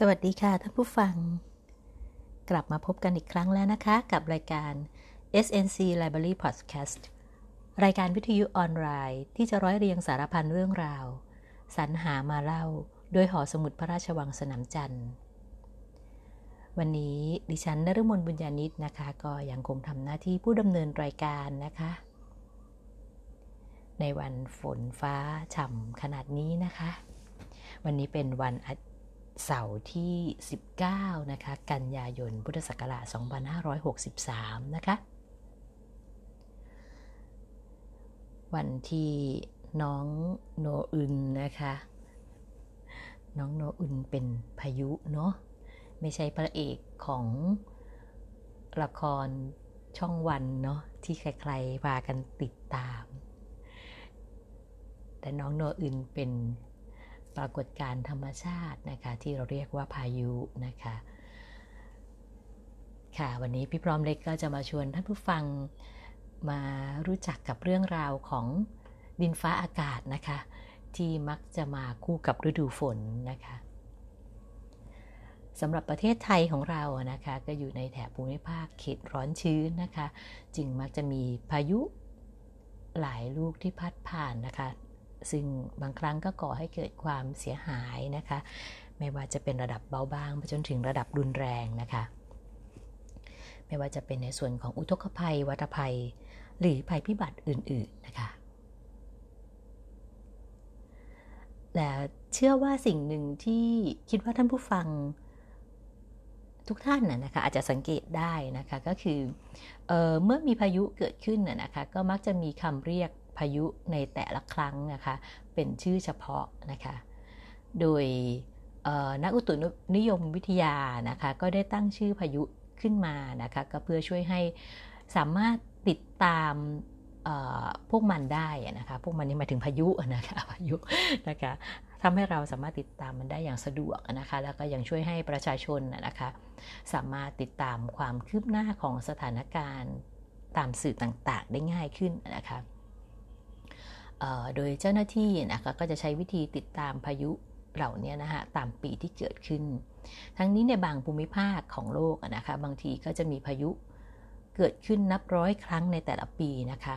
สวัสดีค่ะท่านผู้ฟัง กลับมาพบกันอีกครั้งแล้วนะคะ กับรายการ SNC Library Podcast รายการวิทยุออนไลน์ที่จะร้อยเรียงสารพันเรื่องราว สรรหามาเล่า โดยหอสมุดพระราชวังสนามจันทร์ วันนี้ดิฉันนฤมลบุญญาณิตนะคะ ก็ยังคงทำหน้าที่ผู้ดำเนินรายการนะคะ ในวันฝนฟ้าฉ่ำขนาดนี้นะคะ วันนี้เป็นวัน เสาร์ที่ 19 นะคะ กันยายน พุทธศักราช 2563 นะคะ วันที่น้องโนอึนนะคะ น้องโนอึนเป็นพายุเนาะ ไม่ใช่พระเอกของละครช่องวันเนาะที่ใครๆพากันติดตาม แต่น้องโนอึนเป็น ปรากฏการธรรมชาตินะคะที่เราเรียกว่าพายุนะคะค่ะวันนี้พี่พร้อมเล็กก็จะมาชวนท่านผู้ฟังมารู้จักกับเรื่องราวของดินฟ้าอากาศนะคะ ที่มักจะมาคู่กับฤดูฝนนะคะสำหรับประเทศไทยของเรานะคะ ก็อยู่ในแถบภูมิภาคเขตร้อนชื้นนะคะ จึงมักจะมีพายุหลายลูกที่พัดผ่านนะคะ ซึ่งบางครั้งก็ก่อให้เกิดความเสียหายนะคะ ไม่ว่าจะเป็นระดับเบาบางไปจนถึงระดับรุนแรงนะคะไม่ว่าจะเป็นในส่วนของอุทกภัย วัตภัย หรือภัยพิบัติอื่น ๆ นะคะแต่เชื่อว่าสิ่งหนึ่งที่คิดว่าท่านผู้ฟังทุกท่านนะคะอาจจะสังเกตได้นะคะก็คือเออเมื่อมีพายุเกิดขึ้นนะคะก็มักจะมีคำเรียก พายุในแต่ละครั้งนะคะ เป็นชื่อเฉพาะนะคะ โดยนักอุตุนิยมวิทยานะคะ ก็ได้ตั้งชื่อพายุขึ้นมานะคะ ก็เพื่อช่วยให้สามารถติดตามพวกมันได้นะคะ พวกมันนี่หมายถึงพายุนะคะพายุนะคะทำให้เราสามารถติดตามมันได้อย่างสะดวกนะคะ แล้วก็ยังช่วยให้ประชาชนนะคะ สามารถติดตามความคืบหน้าของสถานการณ์ตามสื่อต่างๆ ได้ง่ายขึ้นนะคะ โดยเจ้าหน้าที่นะคะก็จะใช้วิธีติดตามพายุเหล่านี้นะคะตามปีที่เกิดขึ้น ทั้งนี้ในบางภูมิภาคของโลกนะคะบางทีก็จะมีพายุเกิดขึ้นนับร้อยครั้งในแต่ละปีนะคะ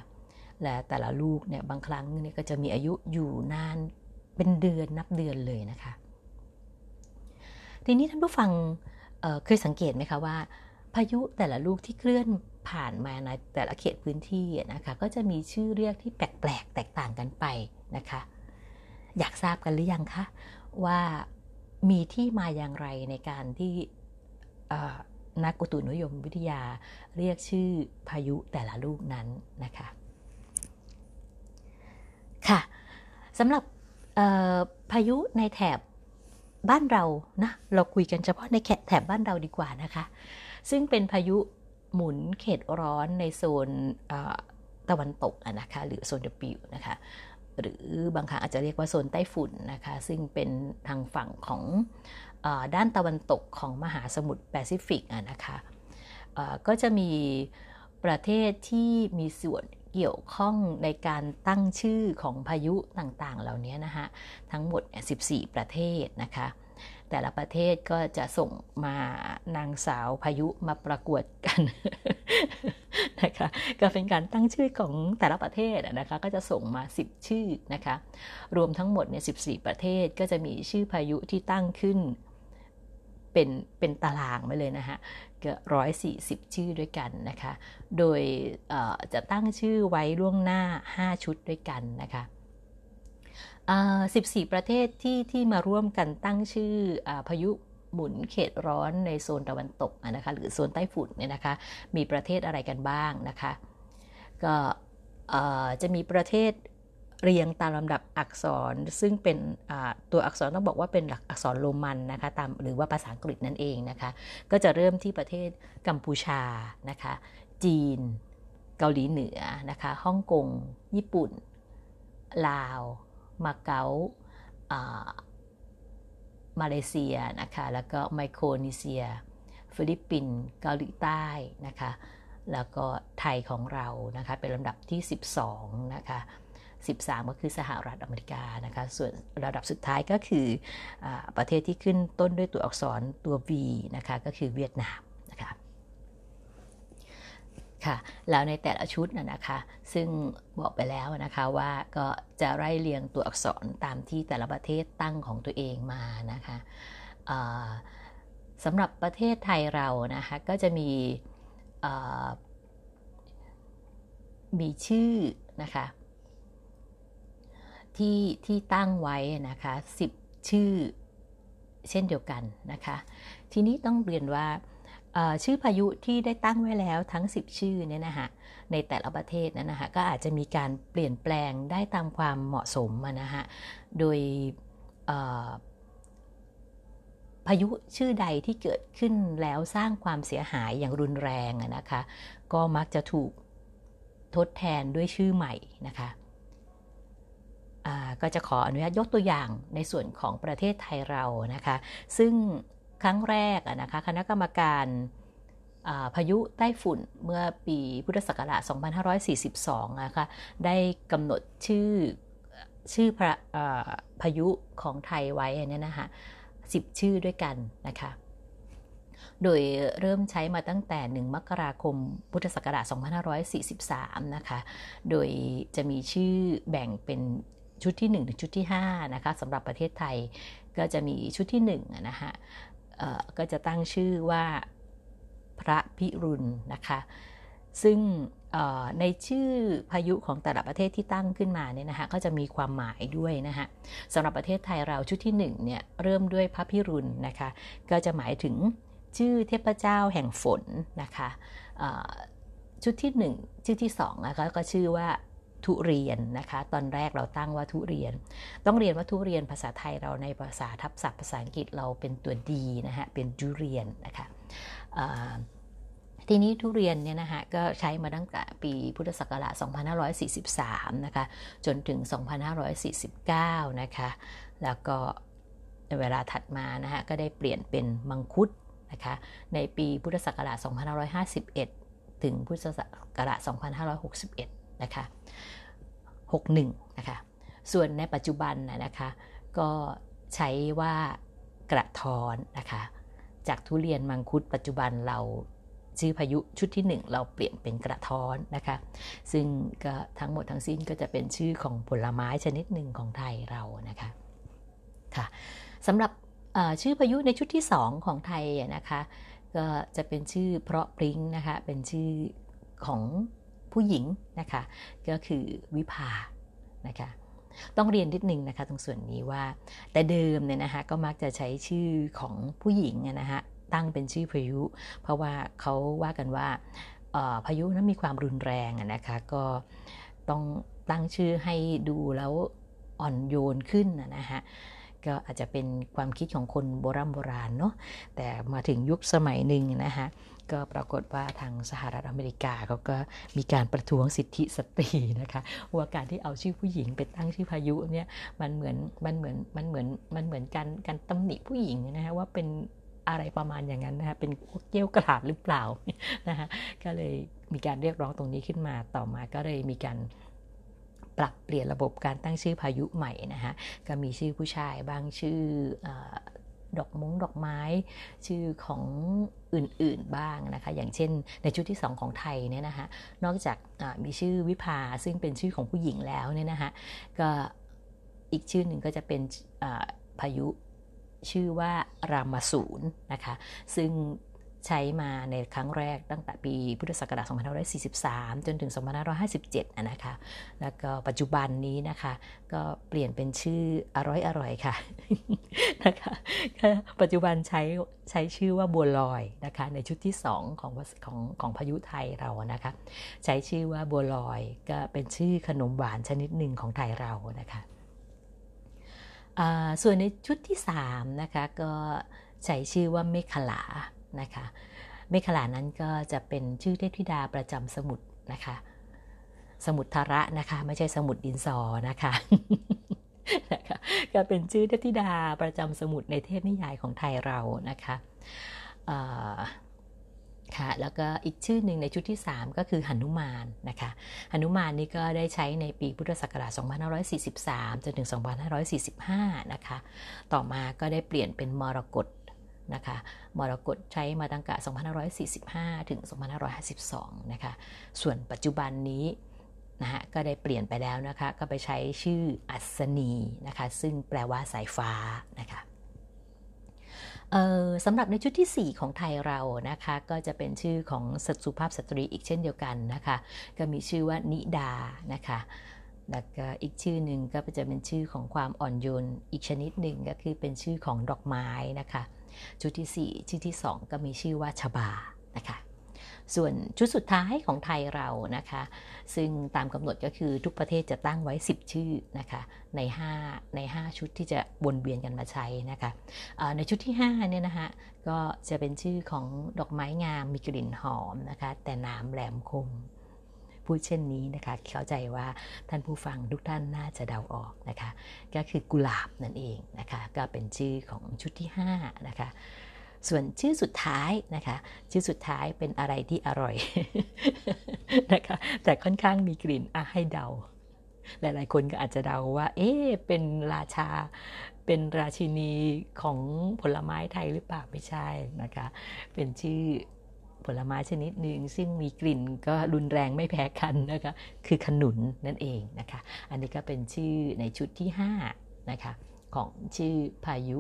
และแต่ละลูกเนี่ยบางครั้งเนี่ยก็จะมีอายุอยู่นานเป็นเดือนนับเดือนเลยนะคะ ทีนี้ท่านผู้ฟังเเคยสังเกตไหมคะว่า พายุแต่ละลูกที่เคลื่อนผ่านมาในแต่ละเขตพื้นที่นะคะก็จะมีชื่อเรียกที่แปลกๆ แตกต่างกันไปนะคะ อยากทราบกันหรือยังคะ ว่ามีที่มาอย่างไรในการที่นักอุตุนิยมวิทยาเรียกชื่อพายุแต่ละลูกนั้นนะคะ ค่ะสำหรับพายุในแถบบ้านเรานะเราคุยกันเฉพาะในแถบบ้านเราดีกว่านะคะ ซึ่งเป็นพายุหมุนเขตร้อนในโซนตะวันตกนะคะหรือโซนเดปิวนะคะหรือบางครั้งอาจจะเรียกว่าโซนใต้ฝุ่นนะคะซึ่งเป็นทางฝั่งของอด้านตะวันตกของมหาสมุทรแปซิฟิกนะคะก็จะมีประเทศที่มีส่วนเกี่ยวข้องในการตั้งชื่อของพายุต่างๆ เหล่านี้นะคะทั้งหมด 14 ประเทศนะคะ แต่ละประเทศก็จะส่งมานางสาวพายุมาประกวดกันนะคะก็เป็นการตั้งชื่อของแต่ละประเทศนะคะก็จะส่งมา 10 ชื่อนะคะรวมทั้งหมดเนี่ย14ประเทศก็จะมีชื่อพายุที่ตั้งขึ้นเป็นเป็นตารางไปเลยนะคะก็ร้อยสี่สิบชื่อด้วยกันนะคะ โดยจะตั้งชื่อไว้ล่วงหน้า 5 ชุดด้วยกันนะคะ 14 ประเทศที่ที่มาร่วมกันตั้งชื่ออพายุหมุนเขตร้อนในโซนตะวันตกนะคะหรือโซนใต้ฝุ่นเนี่ยนะคะ มีประเทศอะไรกันบ้างนะคะ ก็จะมีประเทศเรียงตามลำดับอักษรซึ่งเป็นตัวอักษรต้องบอกว่าเป็นหลักอักษรโรมันนะคะตามหรือว่าภาษาอังกฤษนั่นเองนะคะ ก็จะเริ่มที่ประเทศกัมพูชานะคะ จีน เกาหลีเหนือนะคะฮ่องกง ญี่ปุ่น ลาว มาเก๊ามาเลเซียนะคะแล้วก็ไมโครนีเซีย ฟิลิปปินส์เกาหลีใต้นะคะแล้วก็ไทยของเรานะคะเป็นลำดับที่ 12นะคะ13 ก็คือสหรัฐอเมริกานะคะส่วนลำดับสุดท้ายก็คืออประเทศที่ขึ้นต้นด้วยตัวอักษรตัว V นะคะก็คือเวียดนาม ค่ะ แล้วในแต่ละชุดนะนะคะ ซึ่งบอกไปแล้วนะคะว่าก็จะไล่เรียงตัวอักษรตามที่แต่ละประเทศตั้งของตัวเองมานะคะสำหรับประเทศไทยเรานะคะก็จะมีมีชื่อนะคะที่ที่ตั้งไว้นะคะ10 ชื่อเช่นเดียวกันนะคะ ทีนี้ต้องเรียนว่า ชื่อพายุที่ได้ตั้งไว้แล้วทั้ง 10 ชื่อเนี่ยนะคะในแต่ละประเทศนั้นนะคะก็อาจจะมีการเปลี่ยนแปลงได้ตามความเหมาะสมนะฮะโดยพายุชื่อใดที่เกิดขึ้นแล้วสร้างความเสียหายอย่างรุนแรงนะคะ ก็มักจะถูกทดแทนด้วยชื่อใหม่นะคะก็จะขออนุญาตยกตัวอย่างในส่วนของประเทศไทยเรานะคะ ซึ่ง ครั้งแรกนะคะคณะกรรมการพายุใต้ฝุ่นเมื่อปีพุทธศักราช 2542 นะคะ ได้กำหนดชื่อชื่อพระพายุของไทยไว้เนี่ยนะคะ10ชื่อด้วยกันนะคะ โดยเริ่มใช้มาตั้งแต่ 1 มกราคม พุทธศักราช 2543 นะคะ โดยจะมีชื่อแบ่งเป็นชุดที่ 1 ถึงชุดที่5นะคะสำหรับประเทศไทยก็จะมีชุดที่1นะคะ ก็จะตั้งชื่อว่าพระพิรุณนะคะ ซึ่งในชื่อพายุของแต่ละประเทศที่ตั้งขึ้นมาเนี่ยนะคะก็จะมีความหมายด้วยนะคะสำหรับประเทศไทยเราชุดที่1เนี่ยเริ่มด้วยพระพิรุณนะคะก็จะหมายถึงชื่อเทพเจ้าแห่งฝนนะคะชุดที่ 1 ชื่อที่2นะคะก็ชื่อว่า ทุเรียนนะคะ ตอนแรกเราตั้งว่าทุเรียน ต้องเรียนว่าทุเรียนภาษาไทยเราในภาษาทับศัพท์ภาษาอังกฤษเราเป็นตัวดีนะฮะเป็นทุเรียนนะคะทีนี้ทุเรียนเนี่ยนะคะก็ใช้มาตั้งแต่ปีพุทธศักราช 2543 นะคะ จนถึง 2549 นะคะ แล้วก็ในเวลาถัดมานะคะก็ได้เปลี่ยนเป็นมังคุดนะคะ ในปีพุทธศักราช 2551 ถึงพุทธศักราช 2561 นะคะ61นะคะส่วนในปัจจุบันนะคะก็ใช้ว่ากระทอนนะคะจากทุเรียนมังคุดปัจจุบันเราชื่อพายุชุดที่ 1 เราเปลี่ยนเป็นกระท้อนนะคะ ซึ่งก็ทั้งหมดทั้งสิ้นก็จะเป็นชื่อของผลไม้ชนิดหนึ่งของไทยเรานะคะค่ะสำหรับชื่อพายุในชุดที่ 2 ของไทยนะคะ ก็จะเป็นชื่อเพราะพริ้งนะคะเป็นชื่อของ ผู้หญิงนะคะก็คือวิภานะคะต้องเรียนนิดนึงนะคะตรงส่วนนี้ว่า แต่เดิมเนี่ยนะคะก็มักจะใช้ชื่อของผู้หญิงนะคะตั้งเป็นชื่อพายุ เพราะว่าเขาว่ากันว่าพายุนั้นมีความรุนแรงนะคะก็ต้องตั้งชื่อให้ดูแล้วอ่อนโยนขึ้นนะฮะก็อาจจะเป็นความคิดของคนโบราณโบราณเนาะแต่มาถึงยุคสมัยหนึ่งนะฮะ ก็ปรากฏว่าทางสหรัฐอเมริกาเขาก็มีการประท้วงสิทธิสตรีนะคะว่าการที่เอาชื่อผู้หญิงไปตั้งชื่อพายุเนี่ยมันเหมือนมันเหมือนมันเหมือนมันเหมือนการการตำหนิผู้หญิงนะฮะว่าเป็นอะไรประมาณอย่างนั้นนะคะเป็นพวกเกี้ยวกราดหรือเปล่านะคะก็เลยมีการเรียกร้องตรงนี้ขึ้นมาต่อมาก็เลยมีการปรับเปลี่ยนระบบการตั้งชื่อพายุใหม่นะคะก็มีชื่อผู้ชายบางชื่อ ดอกมงดอกไม้ชื่อของอื่นๆบ้างนะคะ อย่างเช่น ในชุดที่ 2 ของไทยเนี่ยนะคะนอกจากมีชื่อวิภาซึ่งเป็นชื่อของผู้หญิงแล้วเนี่ยนะคะก็อีกชื่อหนึ่งก็จะเป็นพายุชื่อว่ารามสูนนะคะ ซึ่ง ใช้มาในครั้งแรกตั้งแต่ปีพุทธศักราช2543 จนถึง 2557 นะคะ แล้วก็ปัจจุบันนี้นะคะ ก็เปลี่ยนเป็นชื่ออร่อยอร่อยค่ะนะคะปัจจุบันใช้ใช้ชื่อว่าบัวลอยนะคะ ในชุดที่ 2 ของของของพายุไทยเรานะคะ ใช้ชื่อว่าบัวลอยก็เป็นชื่อขนมหวานชนิดหนึ่งของไทยเรานะคะส่วนในชุดที่3นะคะก็ใช้ชื่อว่าเมฆลา นะคะเมฆลานั้นก็จะเป็นชื่อเทพธิดาประจำสมุดนะคะ สมุดทาระนะคะ ไม่ใช่สมุดดินสอนะคะนะคะก็เป็นชื่อเทพธิดาประจำสมุดในเทพนิยายของไทยเรานะคะคนะคะแล้วก็อีกชื่อหนึ่งในชุดที่ 3 ก็คือหนุมานนะคะหนุมานนี่ก็ได้ใช้ในปีพุทธศักราช 2543 จนถึง 2545 นะคะ ต่อมาก็ได้เปลี่ยนเป็นมรกต นะคะมรกตใช้มาตั้งแต่2545 ถึง 2552 นะคะ ส่วนปัจจุบันนี้นะฮะก็ได้เปลี่ยนไปแล้วนะคะ ก็ไปใช้ชื่ออัศนีนะคะ ซึ่งแปลว่าสายฟ้านะคะสำหรับในชุดที่ 4 ของไทยเรานะคะ ก็จะเป็นชื่อของสุภาพสตรีอีกเช่นเดียวกันนะคะ ก็มีชื่อว่านิดานะคะแล้วก็อีกชื่อหนึ่งก็จะเป็นชื่อของความอ่อนโยนอีกชนิดหนึ่งก็คือเป็นชื่อของดอกไม้นะคะ ชุดที่ 4ชื่อที่ 2 ก็มีชื่อว่าชบานะคะส่วนชุดสุดท้ายของไทยเรานะคะ ซึ่งตามกำหนดก็คือทุกประเทศจะตั้งไว้ 10 ชื่อนะคะใน5ใน 5 ชุดที่จะวนเวียนกันมาใช้นะคะในชุดที่5เนี่ยนะคะก็จะเป็นชื่อของดอกไม้งามมีกลิ่นหอมนะคะแต่น้ำแหลมคม พูดเช่นนี้นะคะ เข้าใจว่าท่านผู้ฟังทุกท่านน่าจะเดาออกนะคะ ก็คือกุหลาบนั่นเองนะคะ ก็เป็นชื่อของชุดที่5นะคะส่วนชื่อสุดท้ายนะคะ ชื่อสุดท้ายเป็นอะไรที่อร่อยนะคะ แต่ค่อนข้างมีกลิ่นอะให้เดา หลายๆ คนก็อาจจะเดาว่า เอ๊เป็นราชา เป็นราชินีของผลไม้ไทยหรือเปล่าไม่ใช่นะคะ เป็นชื่อ ผลไม้ชนิดหนึ่งซึ่งมีกลิ่นก็รุนแรงไม่แพ้กันนะคะคือขนุนนั่นเองนะคะ อันนี้ก็เป็นชื่อในชุดที่5นะคะของชื่อพายุ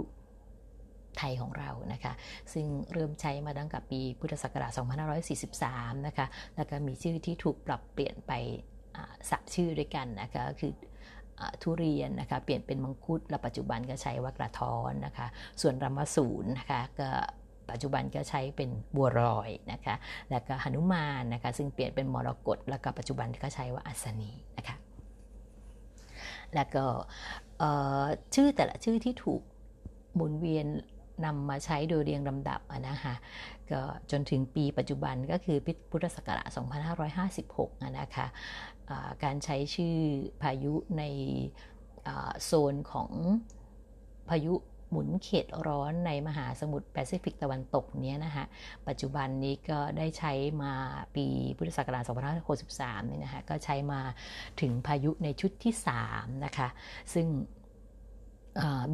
ไทยของเรานะคะ ซึ่งเริ่มใช้มาตั้งแต่ปีพุทธศักราช 2543 นะคะ แล้วก็มีชื่อที่ถูกปรับเปลี่ยนไปสับชื่อด้วยกันนะคะคือทุเรียนนะคะ เปลี่ยนเป็นมังคุด และปัจจุบันก็ใช้ว่ากระท้อนนะคะ ส่วนรัมสูนนะคะก็ ปัจจุบันก็ใช้เป็นบัวรอยนะคะ แล้วก็หนุมานนะคะ ซึ่งเปลี่ยนเป็นมรกตแล้วก็ปัจจุบันก็ใช้ว่าอัศนีนะคะ แล้วก็ชื่อแต่ละชื่อที่ถูกหมุนเวียนนำมาใช้โดยเรียงลำดับนะคะก็จนถึงปีปัจจุบันก็คือพุทธศักราช 2556 นะคะการใช้ชื่อพายุในโซนของพายุ หมุนเขตร้อนในมหาสมุทรแปซิฟิกตะวันตกเนี้ยนะคะปัจจุบันนี้ก็ได้ใช้มาปีพุทธศักราช2563นี่นะคะก็ใช้มาถึงพายุในชุดที่ 3 นะคะ ซึ่ง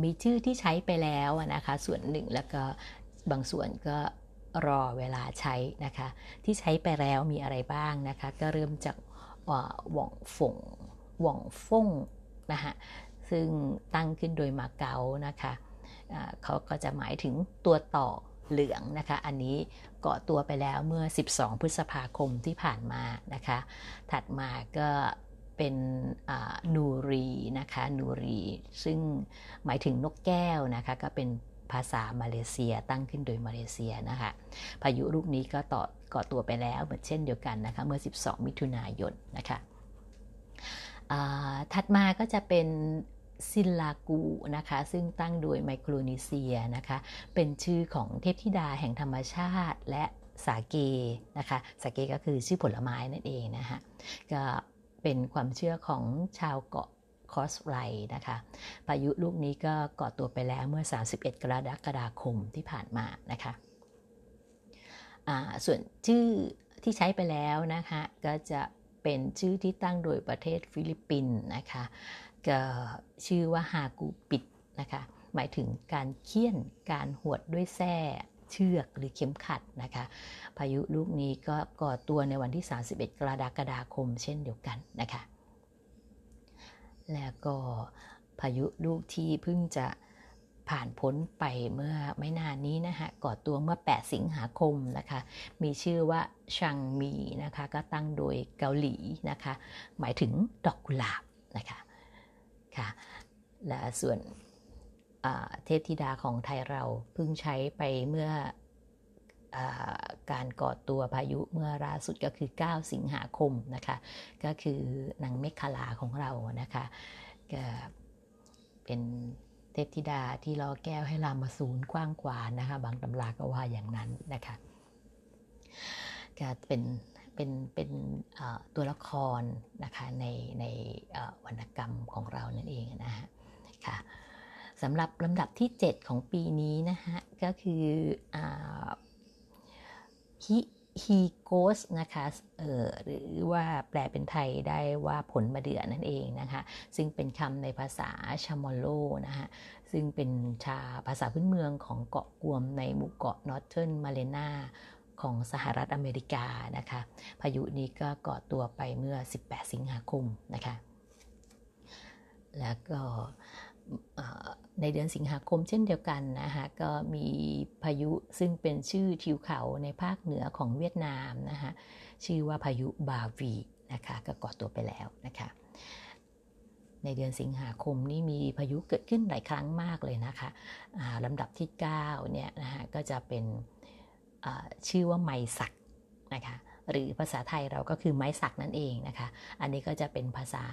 มีชื่อที่ใช้ไปแล้วนะคะ ส่วนหนึ่งแล้วก็บางส่วนก็รอเวลาใช้นะคะ ที่ใช้ไปแล้วมีอะไรบ้างนะคะ ก็เริ่มจากหว่องฝงหว่องฟงนะคะซึ่งตั้งขึ้นโดยมาเก๊านะคะ เขาก็จะหมายถึงตัวต่อเหลืองนะคะ อันนี้เกาะตัวไปแล้วเมื่อ 12 พฤษภาคมที่ผ่านมานะคะ ถัดมาก็เป็นนูรีนะคะ นูรี ซึ่งหมายถึงนกแก้วนะคะ ก็เป็นภาษามาเลเซียตั้งขึ้นโดยมาเลเซียนะคะ พายุลูกนี้ก็ต่อก่อตัวไปแล้วเหมือนเช่นเดียวกันนะคะ เมื่อ 12 มิถุนายนนะคะถัดมาก็จะเป็น ซิลากูนะคะซึ่งตั้งโดยไมโครนีเซียนะคะเป็นชื่อของเทพธิดาแห่งธรรมชาติและสาเกนะคะสาเกก็คือชื่อผลไม้นั่นเองนะคะก็เป็นความเชื่อของชาวเกาะคอสไรนะคะพายุลูกนี้ก็ก่อตัวไปแล้วเมื่อ 31 กรกฎาคมที่ผ่านมานะคะส่วนชื่อที่ใช้ไปแล้วนะคะก็จะเป็นชื่อที่ตั้งโดยประเทศฟิลิปปินส์นะคะ ชื่อว่าฮากูปิดนะคะหมายถึงการเคี่ยนการหวดด้วยแส้เชือกหรือเข็มขัดนะคะ พายุลูกนี้ก็ก่อตัวในวันที่ 31 กรกฎาคมเช่นเดียวกันนะคะ แล้วก็พายุลูกที่เพิ่งจะผ่านพ้นไปเมื่อไม่นานนี้นะคะก่อตัวเมื่อ 8 สิงหาคมนะคะ มีชื่อว่าชังมีนะคะ ก็ตั้งโดยเกาหลีนะคะ หมายถึงดอกกุหลาบนะคะ ค่ะและส่วนเทพธิดาของไทยเราเพิ่งใช้ไปเมื่ออการก่อตัวพายุเมื่อล่าสุดก็คือ 9 สิงหาคมนะคะก็คือนางเมฆลาของเรานะคะก็เป็นเทพธิดาที่รอแก้วให้รามาสูนกว้างกว่านะคะ บางตำราก็ว่าอย่างนั้นนะคะก็เป็น เป็นเป็นตัวละครนะคะในในวรรณกรรมของเรานั่นเองนะฮะค่ะสำหรับลำดับที่ 7 ของปีนี้นะฮะก็คือฮิ ฮีโกส นะคะเออหรือว่าแปลเป็นไทยได้ว่าผลมะเดื่อนั่นเองนะคะ ซึ่งเป็นคำในภาษาชามอร์โรนะคะซึ่งเป็นชาภาษาพื้นเมืองของเกาะกวมในหมู่เกาะนอร์เทิร์นมาเรียนา ของสหรัฐอเมริกานะคะพายุนี้ก็ก่อตัวไปเมื่อ 18 สิงหาคมนะคะแล้วก็ในเดือนสิงหาคมเช่นเดียวกันนะคะก็มีพายุซึ่งเป็นชื่อทิวเขาในภาคเหนือของเวียดนามนะคะชื่อว่าพายุบาวีนะคะก็ก่อตัวไปแล้วนะคะในเดือนสิงหาคมนี่มีพายุเกิดขึ้นหลายครั้งมากเลยนะคะลำดับที่9เนี่ยนะคะก็จะเป็น ชื่อว่าไม้สักนะคะหรือภาษาไทยเราก็คือไม้สักนั่นเองนะคะอันนี้ก็จะเป็นภาษา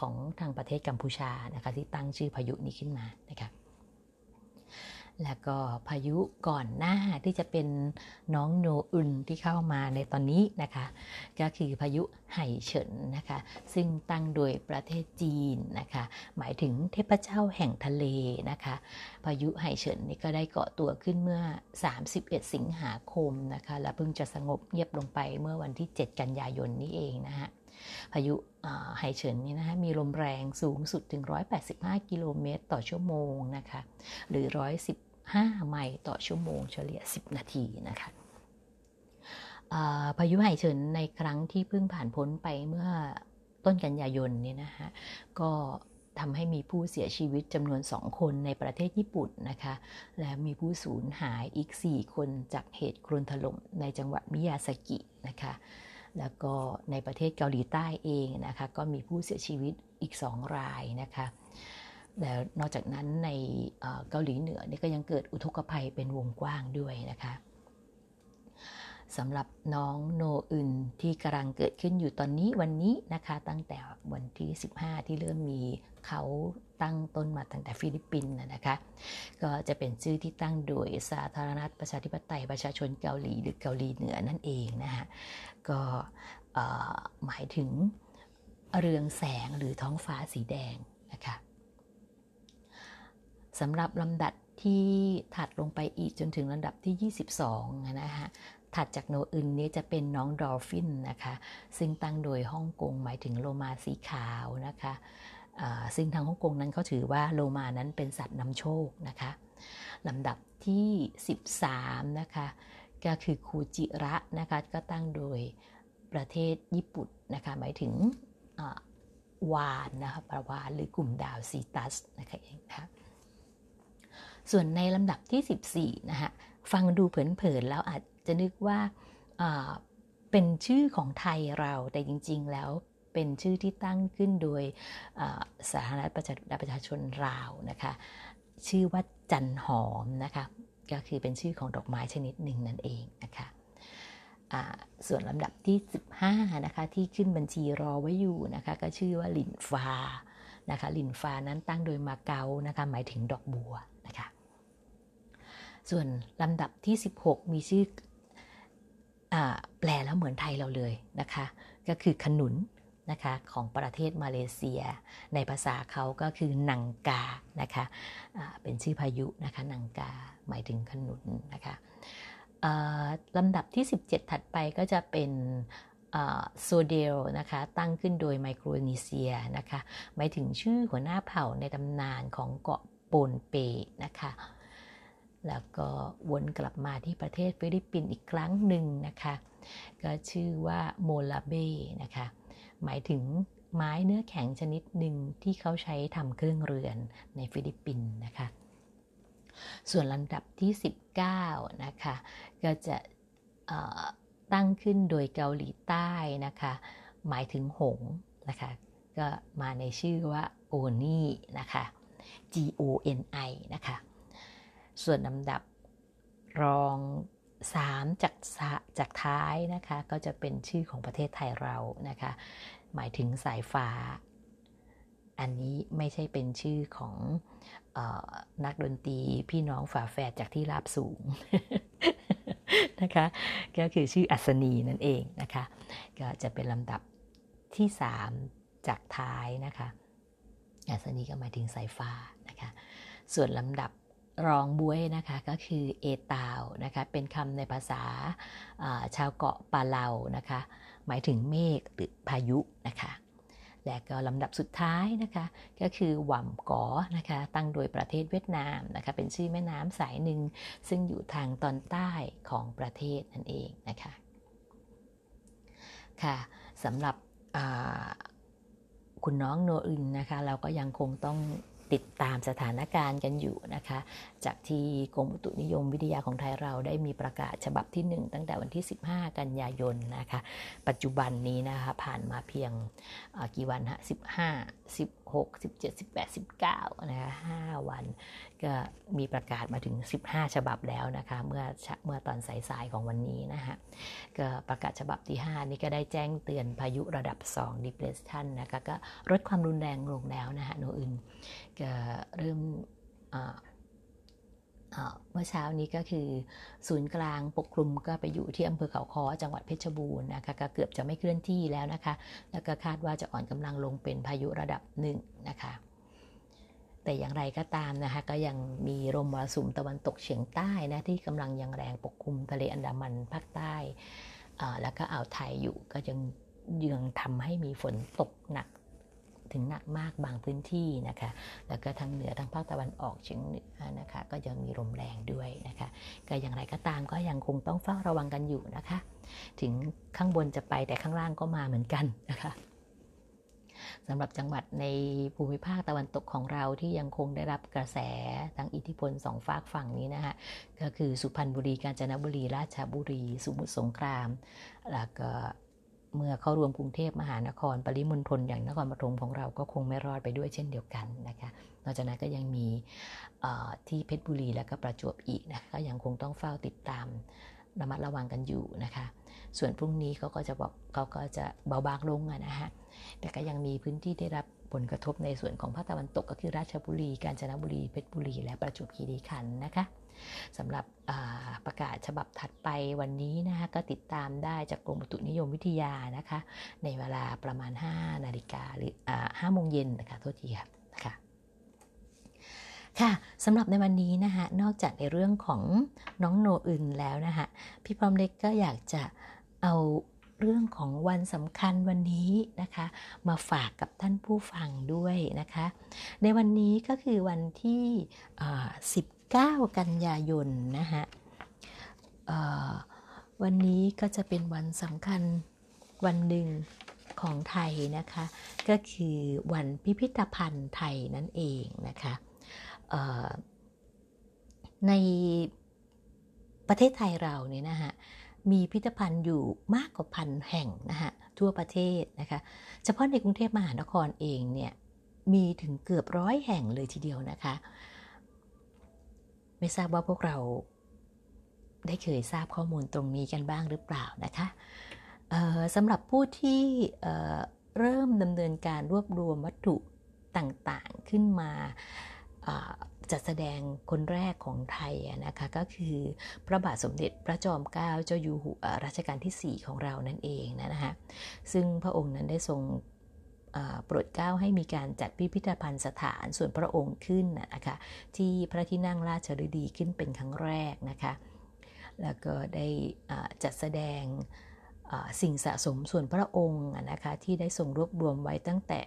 ของทางประเทศกัมพูชานะคะที่ตั้งชื่อพายุนี้ขึ้นมานะคะ แล้วก็พายุก่อนหน้าที่จะเป็นน้องโนอุนที่เข้ามาในตอนนี้นะคะ ก็คือพายุไห่เฉินนะคะ ซึ่งตั้งโดยประเทศจีนนะคะ หมายถึงเทพเจ้าแห่งทะเลนะคะ พายุไห่เฉินนี่ก็ได้เกาะตัวขึ้นเมื่อ 31 สิงหาคมนะคะ และเพิ่งจะสงบเงียบลงไปเมื่อวันที่ 7 กันยายนนี้เองนะคะพายุไฮเฉินนี่นะคะมีลมแรงสูงสุดถึง 185 กิโลเมตรต่อชั่วโมงนะคะ หรือ 110 1.5ไมล์ต่อชั่วโมงเฉลี่ย 10 นาทีนะคะพายุไฮเฉินในครั้งที่เพิ่งผ่านพ้นไปเมื่อต้นกันยายนนี่นะคะก็ทำให้มีผู้เสียชีวิตจำนวนสองคนในประเทศญี่ปุ่นนะคะ และมีผู้สูญหายอีก 4 คนจากเหตุโคลนถล่มในจังหวัดมิยาสกินะคะ แล้วก็ในประเทศเกาหลีใต้เองนะคะ ก็มีผู้เสียชีวิตอีก 2 รายนะคะ แล้วนอกจากนั้นในเกาหลีเหนือนี่ก็ยังเกิดอุทกภัยเป็นวงกว้างด้วยนะคะสำหรับน้องโนอึนที่กำลังเกิดขึ้นอยู่ตอนนี้วันนี้นะคะตั้งแต่วันที่ 15 ที่เริ่มมีเขาตั้งต้นมาตั้งแต่ฟิลิปปินส์นะคะก็จะเป็นชื่อที่ตั้งโดยสาธารณรัฐประชาธิปไตยประชาชนเกาหลีหรือเกาหลีเหนือนั่นเองนะคะก็หมายถึงเรืองแสงหรือท้องฟ้าสีแดง สำหรับลำดับที่ถัดลงไปอีกจนถึงลำดับที่ 22 นะคะถัดจากโนอึนนี้จะเป็นน้องดอลฟินนะคะ ซึ่งตั้งโดยฮ่องกงหมายถึงโลมาสีขาวนะคะ ซึ่งทางฮ่องกงนั้นเขาถือว่าโลมานั้นเป็นสัตว์นำโชคนะคะลำดับที่ 13 นะคะ ก็คือคูจิระนะคะ ก็ตั้งโดยประเทศญี่ปุ่นนะคะ หมายถึงวานนะคะปราวานหรือกลุ่มดาวซีตัสนะคะเองนะคะ ส่วนในลำดับที่ 14 นะคะฟังดูเผินๆแล้วอาจจะนึกว่าเป็นชื่อของไทยเราแต่จริง ๆ แล้วเป็นชื่อที่ตั้งขึ้นโดยสาธารณรัฐประชาชนลาวนะคะ ชื่อว่าจันหอมนะคะ ก็คือเป็นชื่อของดอกไม้ชนิดหนึ่งนั่นเองนะคะส่วนลำดับที่ 15 นะคะ ที่ขึ้นบัญชีรอไว้อยู่นะคะ ก็ชื่อว่าลินฟ้านะคะลินฟ้านั้นตั้งโดยมาเกานะคะ หมายถึงดอกบัวนะคะ ส่วนลำดับที่ 16 มีชื่ออแปลแล้วเหมือนไทยเราเลยนะคะ ก็คือขนุนนะคะของประเทศมาเลเซีย ในภาษาเขาก็คือนังกานะคะะเป็นชื่อพายุนะคะนังกาหมายถึงขนุนนะคะลำดับที่ 17 ถัดไปก็จะเป็นโซเดลนะคะตั้งขึ้นโดยไมโครนีเซียนะคะหมายถึงชื่อหัวหน้าเผ่าในตำนานของเกาะโปนเปนะคะ แล้วก็วนกลับมาที่ประเทศฟิลิปปินส์อีกครั้งหนึ่งนะคะ ก็ชื่อว่าโมลาเบนะคะ หมายถึงไม้เนื้อแข็งชนิดหนึ่งที่เขาใช้ทำเครื่องเรือนในฟิลิปปินส์นะคะ ส่วนลำดับที่ 19 นะคะ ก็จะตั้งขึ้นโดยเกาหลีใต้นะคะ หมายถึงหงนะคะ ก็มาในชื่อว่าโอนี่นะคะ G O N I นะคะ ส่วนลำดับรอง 3 จากจากท้ายนะคะ ก็จะเป็นชื่อของประเทศไทยเรานะคะ หมายถึงสายฟ้า อันนี้ไม่ใช่เป็นชื่อของอนักดนตรีพี่น้องฝาแฝดจากที่ราบสูงนะคะก็คือชื่ออัศนีนั่นเองนะคะ ก็จะเป็นลำดับที่ 3 จากท้ายนะคะ อัศนีก็หมายถึงสายฟ้านะคะ ส่วนลำดับ รองบวยนะคะก็คือเอตาวนะคะเป็นคำในภาษาชาวเกาะปาเลานะคะหมายถึงเมฆหรือพายุนะคะและก็ลำดับสุดท้ายนะคะก็คือหว่ำกอนะคะตั้งโดยประเทศเวียดนามนะคะเป็นชื่อแม่น้ำสายหนึ่ง ซึ่งอยู่ทางตอนใต้ของประเทศนั่นเองนะคะค่ะสำหรับคุณน้องโนอึนนะคะเราก็ยังคงต้อง ติดตามสถานการณ์กันอยู่นะคะ จากที่กรมอุตุนิยมวิทยาของไทยเราได้มีประกาศฉบับที่ 1 ตั้งแต่วันที่ 15 กันยายนนะคะ ปัจจุบันนี้นะคะผ่านมาเพียงกี่วันฮะ15 16 17 18 19นะคะ5วัน ก็มีประกาศมาถึง 15 ฉบับแล้วนะคะเมื่อเมื่อตอนสายๆของวันนี้นะคะก็ประกาศฉบับที่ 5 นี้ก็ได้แจ้งเตือนพายุระดับ 2 depression นะคะก็ลดความรุนแรงลงแล้วนะคะโนอื่นก็เริ่ม เมื่อเช้านี้ก็คือ ศูนย์กลางปกคลุมก็ไปอยู่ที่อำเภอเขาคอจังหวัดเพชรบูรณ์นะคะก็เกือบจะไม่เคลื่อนที่แล้วนะคะ แล้วก็คาดว่าจะอ่อนกำลังลงเป็นพายุระดับหนึ่งนะคะ แต่อย่างไรก็ตามนะคะก็ยังมีลมมรสุมตะวันตกเฉียงใต้นะที่กำลังยังแรงปกคลุมทะเลอันดามันภาคใต้แล้วก็อ่าวไทยอยู่ก็ยังยังทำให้มีฝนตกหนัก ถึงหนักมากบางพื้นที่นะคะ แล้วก็ทางเหนือทางภาคตะวันออกเฉียงเหนือนะคะ ก็ยังมีลมแรงด้วยนะคะ ก็อย่างไรก็ตามก็ยังคงต้องเฝ้าระวังกันอยู่นะคะ ถึงข้างบนจะไปแต่ข้างล่างก็มาเหมือนกันนะคะสำหรับจังหวัดในภูมิภาคตะวันตกของเราที่ยังคงได้รับกระแสทางอิทธิพลสองฝากฝั่งนี้นะคะก็คือสุพรรณบุรีกาญจนบุรีราชบุรี สมุทรสงคราม แล้วก็ เมื่อเข้ารวมกรุงเทพมหานคร ปริมณฑลอย่างนครปฐมของเราก็คงไม่รอดไปด้วยเช่นเดียวกันนะคะนอกจากนั้นก็ยังมีที่เพชรบุรีและก็ประจวบอีกนะก็ยังคงต้องเฝ้าติดตามระมัดระวังกันอยู่นะคะ ส่วนพรุ่งนี้เขาก็จะบอกเขาก็จะเบาบางลงนะฮะแต่ก็ยังมีพื้นที่ได้รับ ผลกระทบในส่วนของภาคตะวันตกก็คือราชบุรี กาญจนบุรี เพชรบุรี และประจวบคีรีขันธ์นะคะสำหรับประกาศฉบับถัดไปวันนี้นะคะก็ติดตามได้จากกรมอุตุนิยมวิทยานะคะ ในเวลาประมาณ 5 นาฬิกาหรือ5โมงเย็นนะคะโทษทีครับนะคะค่ะสำหรับในวันนี้นะคะนอกจากในเรื่องของน้องโนอื่นแล้วนะคะพี่พร้อมเล็กก็อยากจะเอา เรื่องของวันสำคัญวันนี้นะคะ มาฝากกับท่านผู้ฟังด้วยนะคะ ในวันนี้ก็คือวันที่ 19 กันยายนนะคะวันนี้ก็จะเป็นวันสำคัญวันหนึ่งของไทยนะคะ ก็คือวันพิพิธภัณฑ์ไทยนั่นเองนะคะในประเทศไทยเราเนี่ยนะคะ มีพิพิธภัณฑ์อยู่มากกว่าพันแห่งนะคะทั่วประเทศนะคะเฉพาะในกรุงเทพมหานครเองเนี่ยมีถึงเกือบร้อยแห่งเลยทีเดียวนะคะ ไม่ทราบว่าพวกเราได้เคยทราบข้อมูลตรงนี้กันบ้างหรือเปล่านะคะสำหรับผู้ที่เริ่มดำเนินการรวบรวมวัตถุต่างๆขึ้นมา จัดแสดงคนแรกของไทยนะคะก็คือพระบาทสมเด็จพระจอมเกล้าเจ้าอยู่หัวรัชกาลที่ 4 ของเรานั่นเองนะคะซึ่งพระองค์นั้นได้ทรงโปรดเกล้าให้มีการจัดพิพิธภัณฑ์สถานส่วนพระองค์ขึ้นนะคะที่พระที่นั่งราชฤดีขึ้นเป็นครั้งแรกนะคะแล้วก็ได้จัดแสดงสิ่งสะสมส่วนพระองค์นะคะที่ได้ทรงรวบรวมไว้ตั้งแต่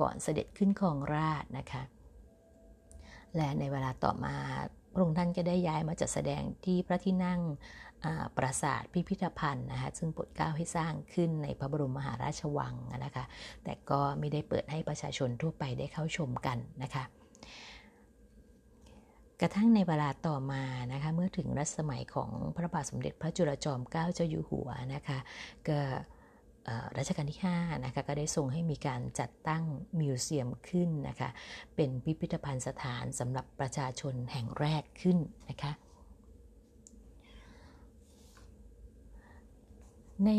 ก่อนเสด็จขึ้นครองราชนะคะ และในเวลาต่อมาพระองค์ท่านก็ได้ย้ายมาจัดแสดงที่พระที่นั่งปราสาทพิพิธภัณฑ์นะคะซึ่งโปรดเกล้าให้สร้างขึ้นในพระบรมมหาราชวังนะคะแต่ก็ไม่ได้เปิดให้ประชาชนทั่วไปได้เข้าชมกันนะคะกระทั่งในเวลาต่อมานะคะเมื่อถึงรัชสมัยของพระบาทสมเด็จพระจุลจอมเกล้าเจ้าอยู่หัวนะคะก็ รัชกาลที่5นะคะก็ได้ทรงให้มีการจัดตั้งมิวเซียมขึ้นนะคะเป็นพิพิธภัณฑ์สถานสำหรับประชาชนแห่งแรกขึ้นนะคะใน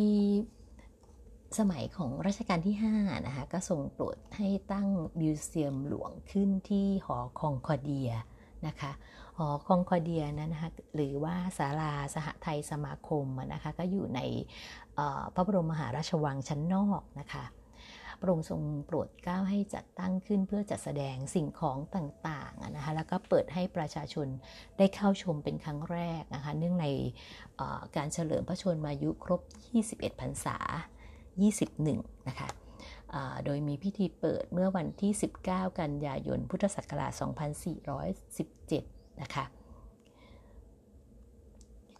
สมัยของรัชกาลที่5นะคะก็ทรงโปรดให้ตั้งมิวเซียมหลวงขึ้นที่หอคองคอเดียนะคะหอคองคอเดียนั้นนะคะหรือว่าศาลาสหไทยสมาคมนะคะก็อยู่ใน พระบรมมหาราชวังชั้นนอกนะคะพระองค์ทรงโปรดเกล้าให้จัดตั้งขึ้นเพื่อจัดแสดงสิ่งของต่างๆนะคะแล้วก็เปิดให้ประชาชนได้เข้าชมเป็นครั้งแรกนะคะเนื่องในการเฉลิมพระชนมายุครบ 21 พรรษา 21 นะคะโดยมีพิธีเปิดเมื่อวันที่ 19 กันยายน พุทธศักราช 2417 นะคะ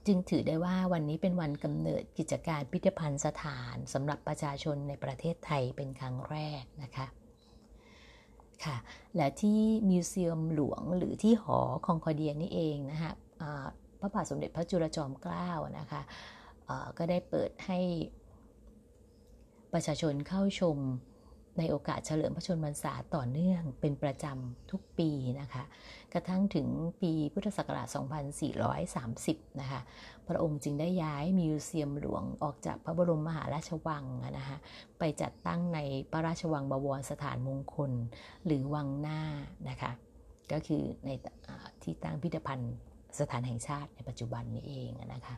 จึงถือได้ว่าวันนี้เป็นวันกำเนิดกิจการพิพิธภัณฑ์สถานสำหรับประชาชนในประเทศไทยเป็นครั้งแรกนะคะค่ะและที่มิวเซียมหลวงหรือที่หอคองคอเดียนี่เองนะคะพระบาทสมเด็จพระจุลจอมเกล้านะคะก็ได้เปิดให้ประชาชนเข้าชม ในโอกาสเฉลิมพระชนมพรรษาต่อเนื่องเป็นประจำทุกปีนะคะ กระทั่งถึงปีพุทธศักราช 2430 นะคะ พระองค์จึงได้ย้ายมิวเซียมหลวงออกจากพระบรมมหาราชวังนะคะไปจัดตั้งในพระราชวังบวรสถานมงคล หรือวังหน้านะคะ ก็คือในที่ตั้งพิพิธภัณฑ์สถานแห่งชาติในปัจจุบันนี้เองนะคะ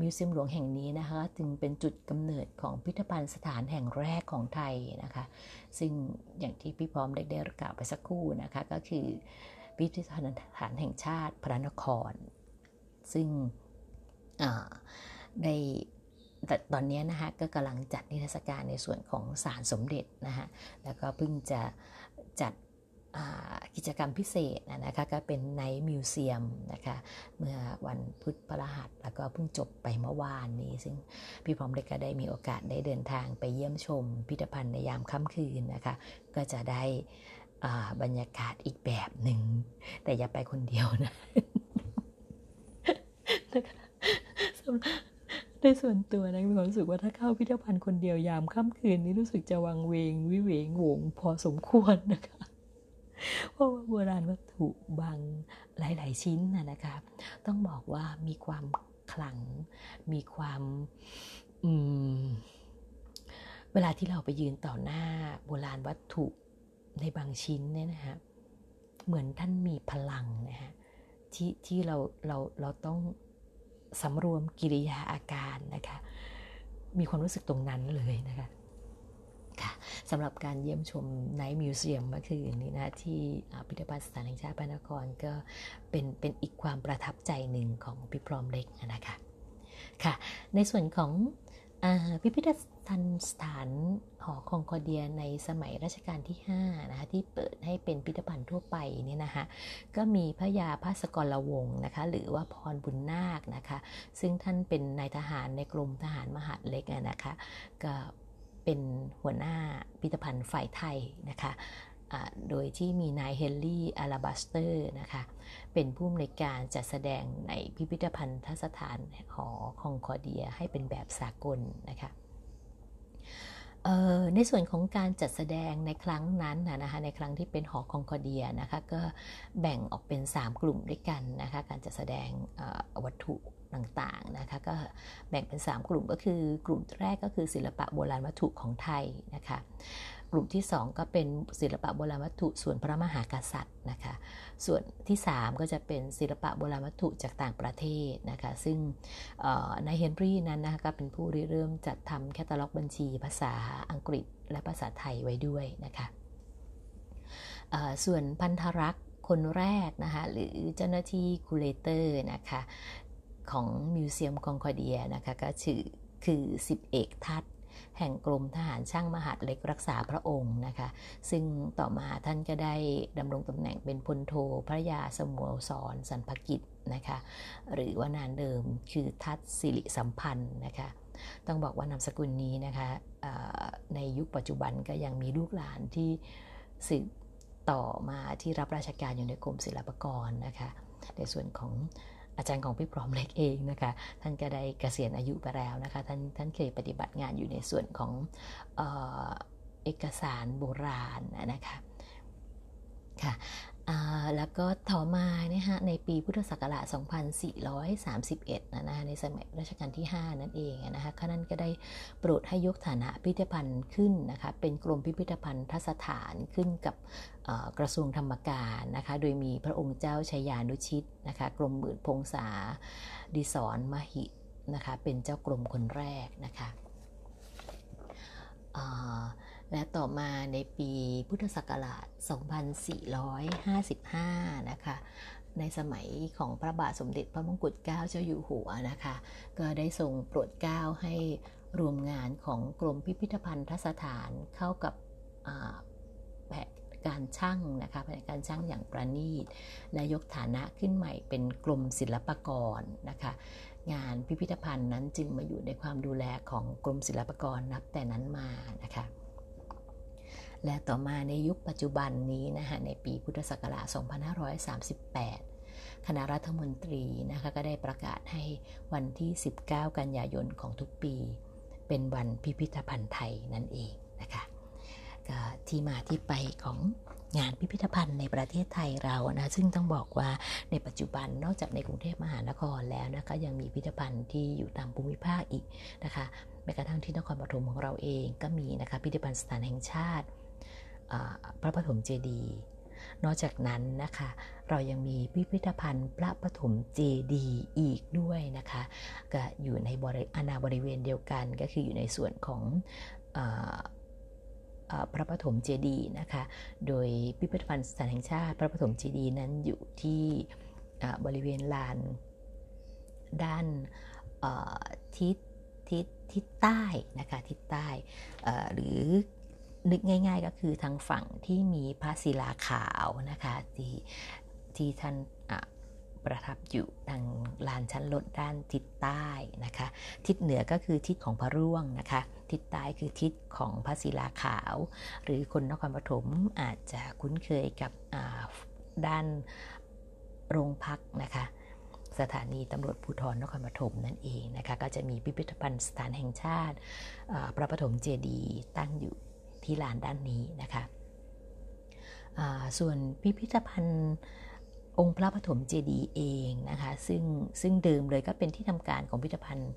มิวเซียมหลวงแห่งนี้นะคะจึงเป็นจุดกำเนิดของพิพิธภัณฑ์สถานแห่งแรกของไทยนะคะ ซึ่งอย่างที่พี่พร้อมได้ได้กล่าวไปสักครู่นะคะก็คือพิพิธภัณฑ์สถานแห่งชาติพระนคร ซึ่งได้แต่ตอนนี้นะคะก็กำลังจัดนิทรรศการในส่วนของศาลสมเด็จนะคะแล้วก็เพิ่งจะจัด กิจกรรมพิเศษนะคะก็เป็นในมิวเซียมนะคะเมื่อวันพุธพฤหัสแล้วก็เพิ่งจบไปเมื่อวานนี้ ซึ่งพี่พร้อมเด็กก็ได้มีโอกาสได้เดินทางไปเยี่ยมชมพิพิธภัณฑ์ในยามค่ำคืนนะคะก็จะได้บรรยากาศอีกแบบหนึ่ง แต่อย่าไปคนเดียวนะในส่วนตัวนะมีความรู้สึกว่าถ้าเข้าพิพิธภัณฑ์คนเดียวยามค่ำคืนนี้รู้สึกจะวังเวง วิเวงโงงพอสมควรนะคะ ราะว่าโบราณวัตถุบางหลาย ๆ ชิ้นนะนะคะต้องบอกว่ามีความขลัง มีความเวลาที่เราไปยืนต่อหน้าโบราณวัตถุในบางชิ้นเนี่ยนะฮะเหมือนท่านมีพลังนะฮะที่ที่เราเราเราต้องสำรวมกิริยาอาการนะคะ มีความรู้สึกตรงนั้นเลยนะคะ ค่ะสำหรับการเยี่ยมชมไนท์มิวเซียมเมื่อคืนนี้นะที่พิพิธภัณฑ์สถานแห่งชาติพระนครก็เป็นเป็นอีกความประทับใจหนึ่งของพี่พร้อมเล็กนะคะค่ะ ในส่วนของพิพิธภัณฑ์สถานหอคองคอเดียในสมัยรัชกาลที่5นะคะที่เปิดให้เป็นพิพิธภัณฑ์ทั่วไปเนี่ยนะคะก็มีพระยาพระสกรวงศ์นะคะหรือว่าพรบุญนาคนะคะ ซึ่งท่านเป็นนายทหารในกรมทหารมหาดเล็กนะคะก็ เป็นหัวหน้าพิพิธภัณฑ์ฝ่ายไทยนะคะโดยที่มีนายเฮนรี่อาลาบาสเตอร์นะคะเป็นผู้อำนวยการจัดแสดงในพิพิธภัณฑ์ทสถานหอคองคอเดียให้เป็นแบบสากลนะคะในส่วนของการจัดแสดงในครั้งนั้นนะคะในครั้งที่เป็นหอคองคอเดียนะคะก็แบ่งออกเป็น 3 กลุ่มด้วยกันนะคะการจัดแสดงวัตถุ ต่างๆนะคะก็แบ่งเป็น 3 กลุ่มก็คือกลุ่มแรกก็คือศิลปะโบราณวัตถุของไทยนะคะกลุ่มที่ 2 ก็เป็นศิลปะโบราณวัตถุส่วนพระมหากษัตริย์นะคะส่วนที่ 3 ก็จะเป็นศิลปะโบราณวัตถุจากต่างประเทศนะคะซึ่งนายเฮนรี่นั้นนะคะก็เป็นผู้ริเริ่มจัดทำแคตตาล็อกบัญชีภาษาอังกฤษและภาษาไทยไว้ด้วยนะคะส่วนภัณฑารักษ์คนแรกนะคะหรือเจ้าหน้าที่ curator นะคะ ของมิวเซียมคองคอเดียนะคะก็ชื่อคือสิบเอกทัศแห่งกรมทหารช่างมหาดเล็กรักษาพระองค์นะคะ ซึ่งต่อมาท่านก็ได้ดำรงตำแหน่งเป็นพลโทพระยาสมุสรสันพกิจนะคะ หรือว่านานเดิมคือทัศสิริสัมพันธ์นะคะ ต้องบอกว่านามสกุลนี้นะคะในยุคปัจจุบันก็ยังมีลูกหลานที่สืบต่อมาที่รับราชการอยู่ในกรมศิลปากรนะคะ ในส่วนของ อาจารย์ของพี่พร้อมเล็กเองนะคะ ท่านก็ได้เกษียณอายุไปแล้วนะคะ ท่านท่านเคยปฏิบัติงานอยู่ในส่วนของเอเอกสารโบราณนะคะค่ะ แล้วก็ต่อมานี่ยฮะในปีพุทธศักราช 2431 นะนะในสมัยรัชกาลที่ 5 นั่นเองนะคะข้านั้นก็ได้โปรดให้ยกฐานะพิพิธภัณฑ์ขึ้นนะคะเป็นกรมพิพิธภัณฑ์ทสถานขึ้นกับกระทรวงธรรมการนะคะโดยมีพระองค์เจ้าชัยยานุชิตนะคะกรมหมื่นพงษาดิศรมหินะคะเป็นเจ้ากรมคนแรกนะคะ และต่อมาในปีพุทธศักราช 2455 นะคะ ในสมัยของพระบาทสมเด็จพระมงกุฎเกล้าเจ้าอยู่หัวนะคะ ก็ได้ทรงโปรดเกล้าให้รวมงานของกรมพิพิธภัณฑ์ทสถานเข้ากับแผนการช่างนะคะแผนการช่างอย่างประณีตและยกฐานะขึ้นใหม่เป็นกรมศิลปากรนะคะ งานพิพิธภัณฑ์นั้นจึงมาอยู่ในความดูแลของกรมศิลปากรนับแต่นั้นมานะคะ และต่อมาในยุคปัจจุบันนี้นะคะในปีพุทธศักราช 2538 คณะรัฐมนตรีนะคะก็ได้ประกาศให้วันที่ 19 กันยายนของทุกปี เป็นวันพิพิธภัณฑ์ไทยนั่นเองนะคะก็ที่มาที่ไปของงานพิพิธภัณฑ์ในประเทศไทยเรานะซึ่งต้องบอกว่าในปัจจุบันนอกจากในกรุงเทพมหานครแล้วนะคะยังมีพิพิธภัณฑ์ที่อยู่ตามภูมิภาคอีกนะคะแม้กระทั่งที่นครปฐมของเราเองก็มีนะคะพิพิธภัณฑ์สถานแห่งชาติ พระปฐมเจดีย์นอกจากนั้นนะคะเรายังมีพิพิธภัณฑ์พระปฐมเจดีย์อีกด้วยนะคะก็อยู่ในบริอาณาบริเวณเดียวกันก็คืออยู่ในส่วนของพระปฐมเจดีย์นะคะ โดยพิพิธภัณฑ์สถานแห่งชาติพระปฐมเจดีย์นั้นอยู่ที่บริเวณลานด้านทิศทิศทิศใต้นะคะทิศใต้หรือ นึกง่าย ๆ ก็คือทางฝั่งที่มีพระศิลาขาวนะคะที่ที่ท่านประทับอยู่ทางลานชั้นลดด้านทิศใต้นะคะ ทิศเหนือก็คือทิศของพระร่วงนะคะ ทิศใต้คือทิศของพระศิลาขาว หรือคนนครปฐมอาจจะคุ้นเคยกับด้านโรงพักนะคะ สถานีตำรวจภูธรนครปฐมนั่นเองนะคะ ก็จะมีพิพิธภัณฑ์สถานแห่งชาติพระปฐมเจดีย์ตั้งอยู่ ที่ลานด้านนี้นะคะส่วนพิพิธภัณฑ์องค์พระปฐมเจดีย์เองนะคะซึ่งซึ่งเดิมเลยก็เป็นที่ทำการของพิพิธภัณฑ์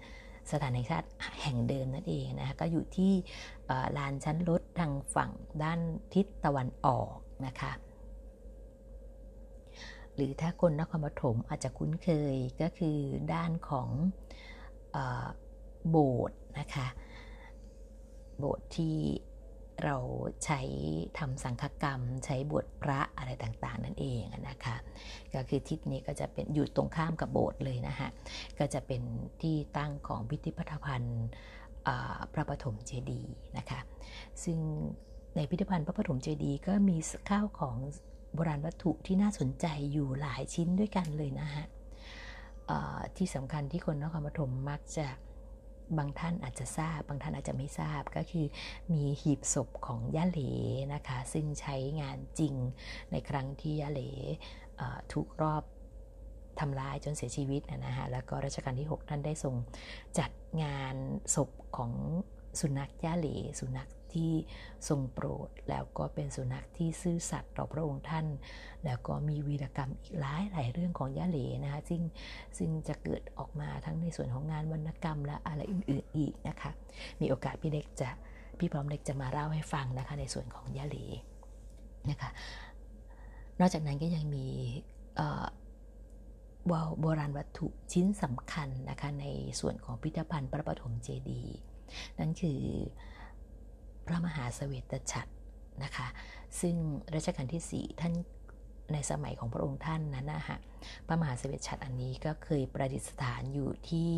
สถานแห่งชาติแห่งเดิมนั่นเองนะคะก็อยู่ที่ลานชั้นรถทางฝั่งด้านทิศตะวันออกนะคะหรือถ้าคนนครปฐมอาจจะคุ้นเคยก็คือด้านของโบสถ์นะคะโบสถ์ที่ เราใช้ทำสังฆกรรม ใช้บวชพระอะไรต่างๆ นั่นเองนะคะ ก็คือทิศนี้ก็จะเป็นอยู่ตรงข้ามกับโบสถ์เลยนะคะก็จะเป็นที่ตั้งของพิพิธภัณฑ์พระปฐมเจดีย์นะคะ ซึ่งในพิพิธภัณฑ์พระปฐมเจดีย์ก็มีข้าวของโบราณวัตถุที่น่าสนใจอยู่หลายชิ้นด้วยกันเลยนะฮะที่สำคัญที่คนนครปฐมมักจะ บางท่านอาจจะทราบ บางท่านอาจจะไม่ทราบก็คือมีหีบศพของย่าเหลนะคะ ซึ่งใช้งานจริงในครั้งที่ย่าเหลถูกรอบทำร้ายจนเสียชีวิตนะฮะแล้วก็รัชกาลที่ 6 ท่านได้ทรงจัดงานศพของสุนัขย่าเหลสุนัข ที่ทรงโปรด แล้วก็เป็นสุนัขที่ซื่อสัตย์ต่อพระองค์ท่าน แล้วก็มีวีรกรรมอีกหลายหลายเรื่องของย่าเหลนะคะซึ่งซึ่งจะเกิดออกมาทั้งในส่วนของงานวรรณกรรมและอะไรอื่นๆอีกนะคะ มีโอกาสพี่เล็กจะพี่พร้อมเล็กจะมาเล่าให้ฟังนะคะในส่วนของย่าเหลนะคะนอกจากนั้นก็ยังมีโบราณวัตถุชิ้นสำคัญนะคะในส่วนของพิพิธภัณฑ์พระปฐมเจดีย์นั่นคือ พระมหาสเวตฉัตรนะคะ ซึ่งรัชกาลที่ 4 ท่านในสมัยของพระองค์ท่านนั้นนะฮะพระมหาสเวตฉัตรอันนี้ก็เคยประดิษฐานอยู่ที่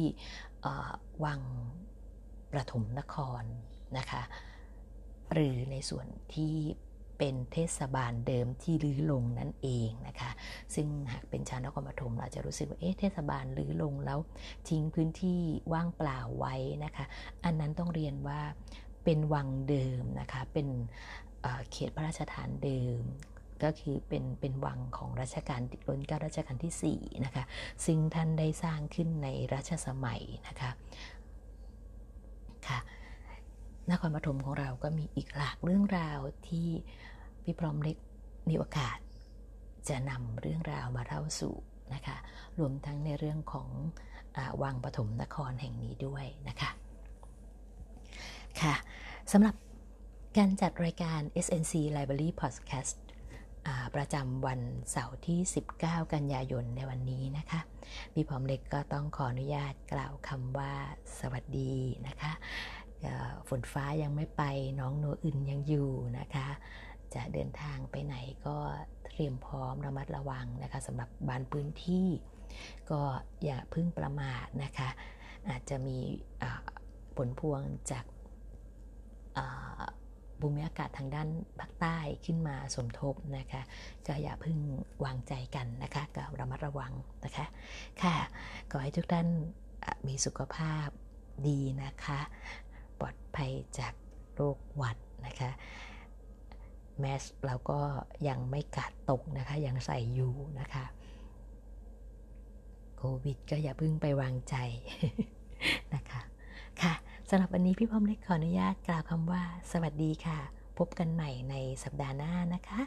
วังประถมนครนะคะ หรือในส่วนที่เป็นเทศบาลเดิมที่ลื้อลงนั่นเองนะคะ ซึ่งหากเป็นชาวนครปฐมเราจะรู้สึกว่า เอ๊ะ เทศบาลลื้อลงแล้วทิ้งพื้นที่ว่างเปล่าไว้นะคะ อันนั้นต้องเรียนว่า เป็นวังเดิมนะคะเป็นเขตพระราชฐานเดิม ก็คือเป็นเป็นวังของรัชกาลรัชการัชกาลที่4นะคะซึ่งท่านได้สร้างขึ้นในรัชสมัยนะคะค่ะนครปฐมของเราก็มีอีกหลากเรื่องราวที่พี่พร้อมเล็กมีโอกาส จะนำเรื่องราวมาเล่าสู่นะคะรวมทั้งในเรื่องของอวังปฐมนครแห่งนี้ด้วยนะคะค่ะ สำหรับการจัดรายการ SNC Library Podcast ประจำวันเสาร์ที่ 19 กันยายนในวันนี้นะคะ พี่พร้อมเล็กก็ต้องขออนุญาตกล่าวคำว่าสวัสดีนะคะฝนฟ้ายังไม่ไปน้องโนอื่นยังอยู่นะคะ จะเดินทางไปไหนก็เตรียมพร้อมระมัดระวังนะคะสำหรับบานพื้นที่ ก็อย่าพึ่งประมาทนะคะ อาจจะมีผลพวงจาก ภูมิอากาศทางด้านภาคใต้ขึ้นมาสมทบนะคะก็อย่าพึ่งวางใจกันนะคะก็ระมัดระวังนะคะ ค่ะขอให้ทุกท่านมีสุขภาพดีนะคะ ปลอดภัยจากโรคหวัดนะคะแมสเราก็ยังไม่กาดตกนะคะ ยังใส่อยู่นะคะโควิดก็อย่าพึ่งไปวางใจนะคะ ค่ะ สำหรับวันนี้พี่พร้อมเล็กขออนุญาตกล่าวคำว่า สวัสดีค่ะ พบกันใหม่ในสัปดาห์หน้านะคะ